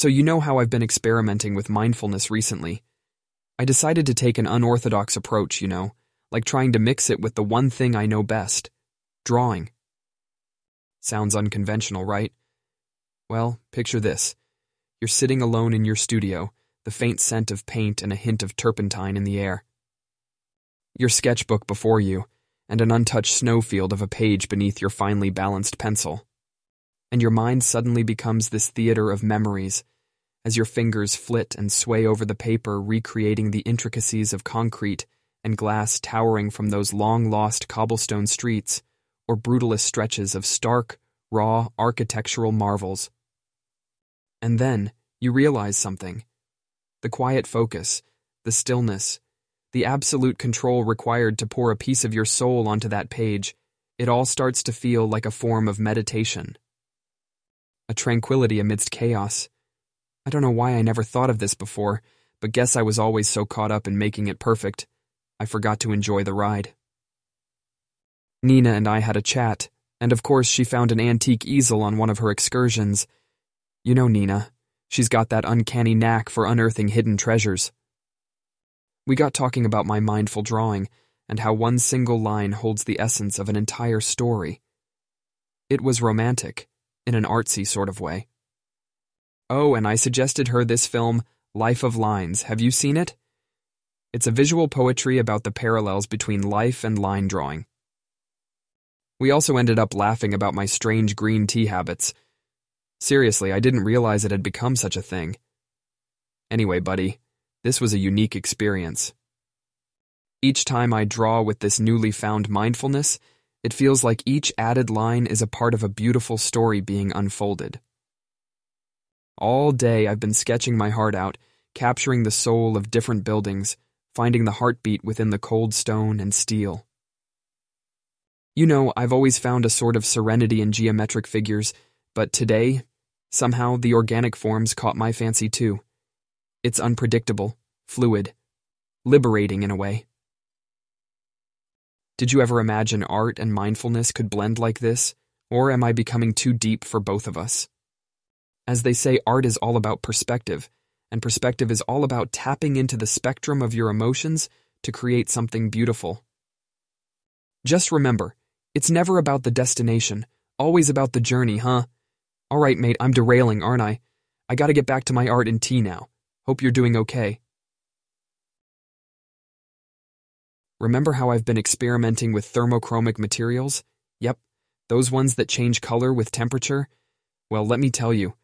So you know how I've been experimenting with mindfulness recently. I decided to take an unorthodox approach, you know, like trying to mix it with the one thing I know best drawing. Sounds unconventional, right? Well, picture this. You're sitting alone in your studio, the faint scent of paint and a hint of turpentine in the air. Your sketchbook before you, and an untouched snowfield of a page beneath your finely balanced pencil. And your mind suddenly becomes this theater of memories as your fingers flit and sway over the paper, recreating the intricacies of concrete and glass towering from those long lost cobblestone streets or brutalist stretches of stark, raw architectural marvels. And then you realize something the quiet focus, the stillness, the absolute control required to pour a piece of your soul onto that page. It all starts to feel like a form of meditation. A tranquility amidst chaos I don't know why I never thought of this before, but guess I was always so caught up in making it perfect, I forgot to enjoy the ride. Nina and I had a chat, and of course she found an antique easel on one of her excursions. You know Nina, she's got that uncanny knack for unearthing hidden treasures. We got talking about my mindful drawing and how one single line holds the essence of an entire story. It was romantic, in an artsy sort of way. Oh, and I suggested her this film, Life of Lines. Have you seen it? It's a visual poetry about the parallels between life and line drawing. We also ended up laughing about my strange green tea habits. Seriously, I didn't realize it had become such a thing. Anyway, buddy, this was a unique experience. Each time I draw with this newly found mindfulness, it feels like each added line is a part of a beautiful story being unfolded. All day I've been sketching my heart out, capturing the soul of different buildings, finding the heartbeat within the cold stone and steel. You know, I've always found a sort of serenity in geometric figures, but today, somehow the organic forms caught my fancy too. It's unpredictable, fluid, liberating in a way. Did you ever imagine art and mindfulness could blend like this, or am I becoming too deep for both of us? As they say, art is all about perspective, and perspective is all about tapping into the spectrum of your emotions to create something beautiful. Just remember, it's never about the destination, always about the journey, huh? All right, mate, I'm derailing, aren't I? I gotta get back to my art and tea now. Hope you're doing okay. Remember how I've been experimenting with thermochromic materials? Yep, those ones that change color with temperature? Well, let me tell you,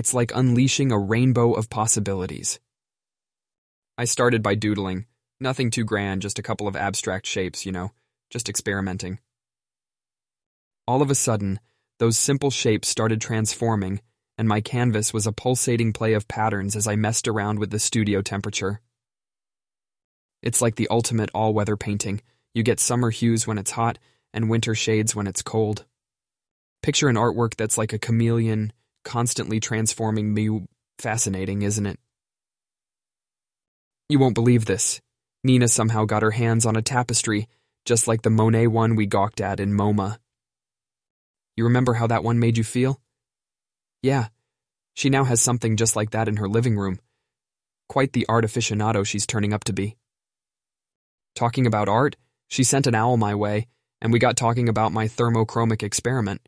it's like unleashing a rainbow of possibilities. I started by doodling. Nothing too grand, just a couple of abstract shapes, you know, just experimenting. All of a sudden, those simple shapes started transforming, and my canvas was a pulsating play of patterns as I messed around with the studio temperature. It's like the ultimate all weather painting. You get summer hues when it's hot and winter shades when it's cold. Picture an artwork that's like a chameleon, constantly transforming me fascinating, isn't it? You won't believe this. Nina somehow got her hands on a tapestry, just like the Monet one we gawked at in MoMA. You remember how that one made you feel? Yeah, she now has something just like that in her living room. Quite the art aficionado she's turning up to be. Talking about art, she sent an owl my way, and we got talking about my thermochromic experiment.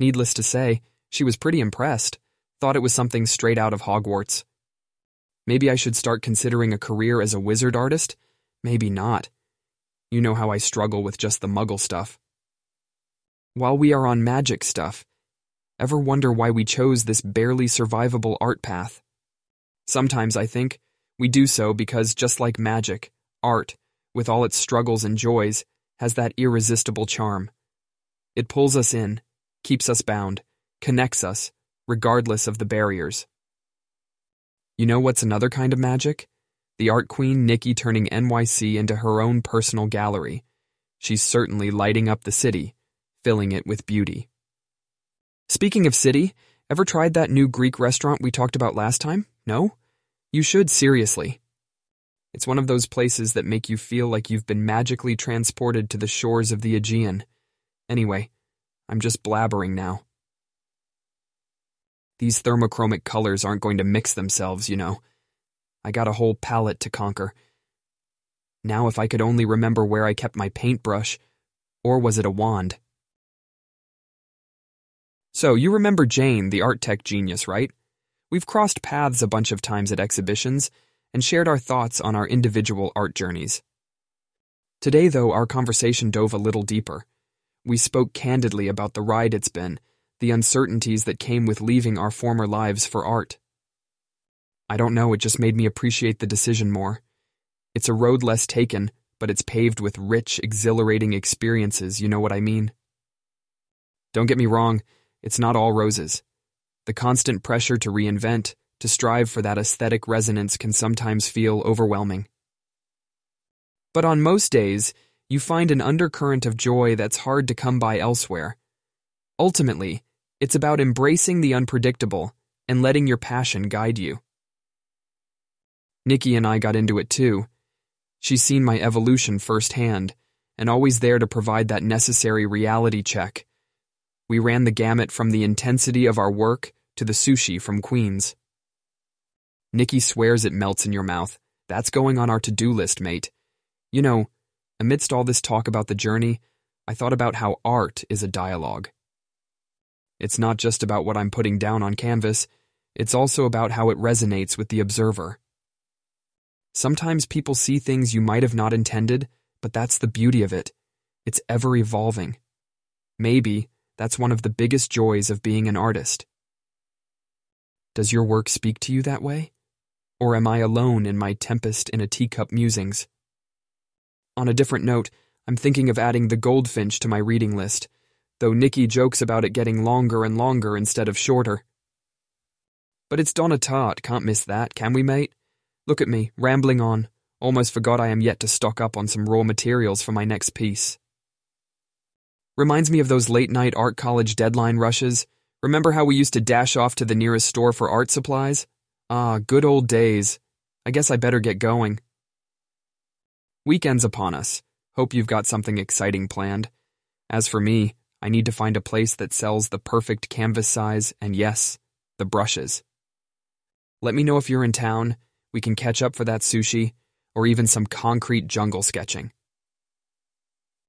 Needless to say, she was pretty impressed, thought it was something straight out of Hogwarts. Maybe I should start considering a career as a wizard artist? Maybe not. You know how I struggle with just the muggle stuff. While we are on magic stuff, ever wonder why we chose this barely survivable art path? Sometimes I think we do so because just like magic, art, with all its struggles and joys, has that irresistible charm. It pulls us in, keeps us bound, connects us, regardless of the barriers. You know what's another kind of magic? The art queen Nikki turning NYC into her own personal gallery. She's certainly lighting up the city, filling it with beauty. Speaking of city, ever tried that new Greek restaurant we talked about last time? No? You should, seriously. It's one of those places that make you feel like you've been magically transported to the shores of the Aegean. Anyway, I'm just blabbering now. These thermochromic colors aren't going to mix themselves, you know. I got a whole palette to conquer. Now, if I could only remember where I kept my paintbrush, or was it a wand? So, you remember Jane, the art tech genius, right? We've crossed paths a bunch of times at exhibitions and shared our thoughts on our individual art journeys. Today, though, our conversation dove a little deeper. We spoke candidly about the ride it's been, the uncertainties that came with leaving our former lives for art. I don't know, it just made me appreciate the decision more. It's a road less taken, but it's paved with rich, exhilarating experiences, you know what I mean? Don't get me wrong, it's not all roses. The constant pressure to reinvent, to strive for that aesthetic resonance can sometimes feel overwhelming. But on most days, you find an undercurrent of joy that's hard to come by elsewhere. Ultimately, it's about embracing the unpredictable and letting your passion guide you. Nikki and I got into it too. She's seen my evolution firsthand and always there to provide that necessary reality check. We ran the gamut from the intensity of our work to the sushi from Queens. Nikki swears it melts in your mouth. That's going on our to-do list, mate. You know, amidst all this talk about the journey, I thought about how art is a dialogue. It's not just about what I'm putting down on canvas, it's also about how it resonates with the observer. Sometimes people see things you might have not intended, but that's the beauty of it. It's ever evolving. Maybe that's one of the biggest joys of being an artist. Does your work speak to you that way? Or am I alone in my tempest in a teacup musings? On a different note, I'm thinking of adding The Goldfinch to my reading list, though Nikki jokes about it getting longer and longer instead of shorter. But it's Donna Tartt, can't miss that, can we, mate? Look at me, rambling on. Almost forgot I am yet to stock up on some raw materials for my next piece. Reminds me of those late night art college deadline rushes Remember how we used to dash off to the nearest store for art supplies? Ah, good old days. I guess I better get going. Weekend's upon us. Hope you've got something exciting planned. As for me, I need to find a place that sells the perfect canvas size and yes, the brushes. Let me know if you're in town. We can catch up for that sushi or even some concrete jungle sketching.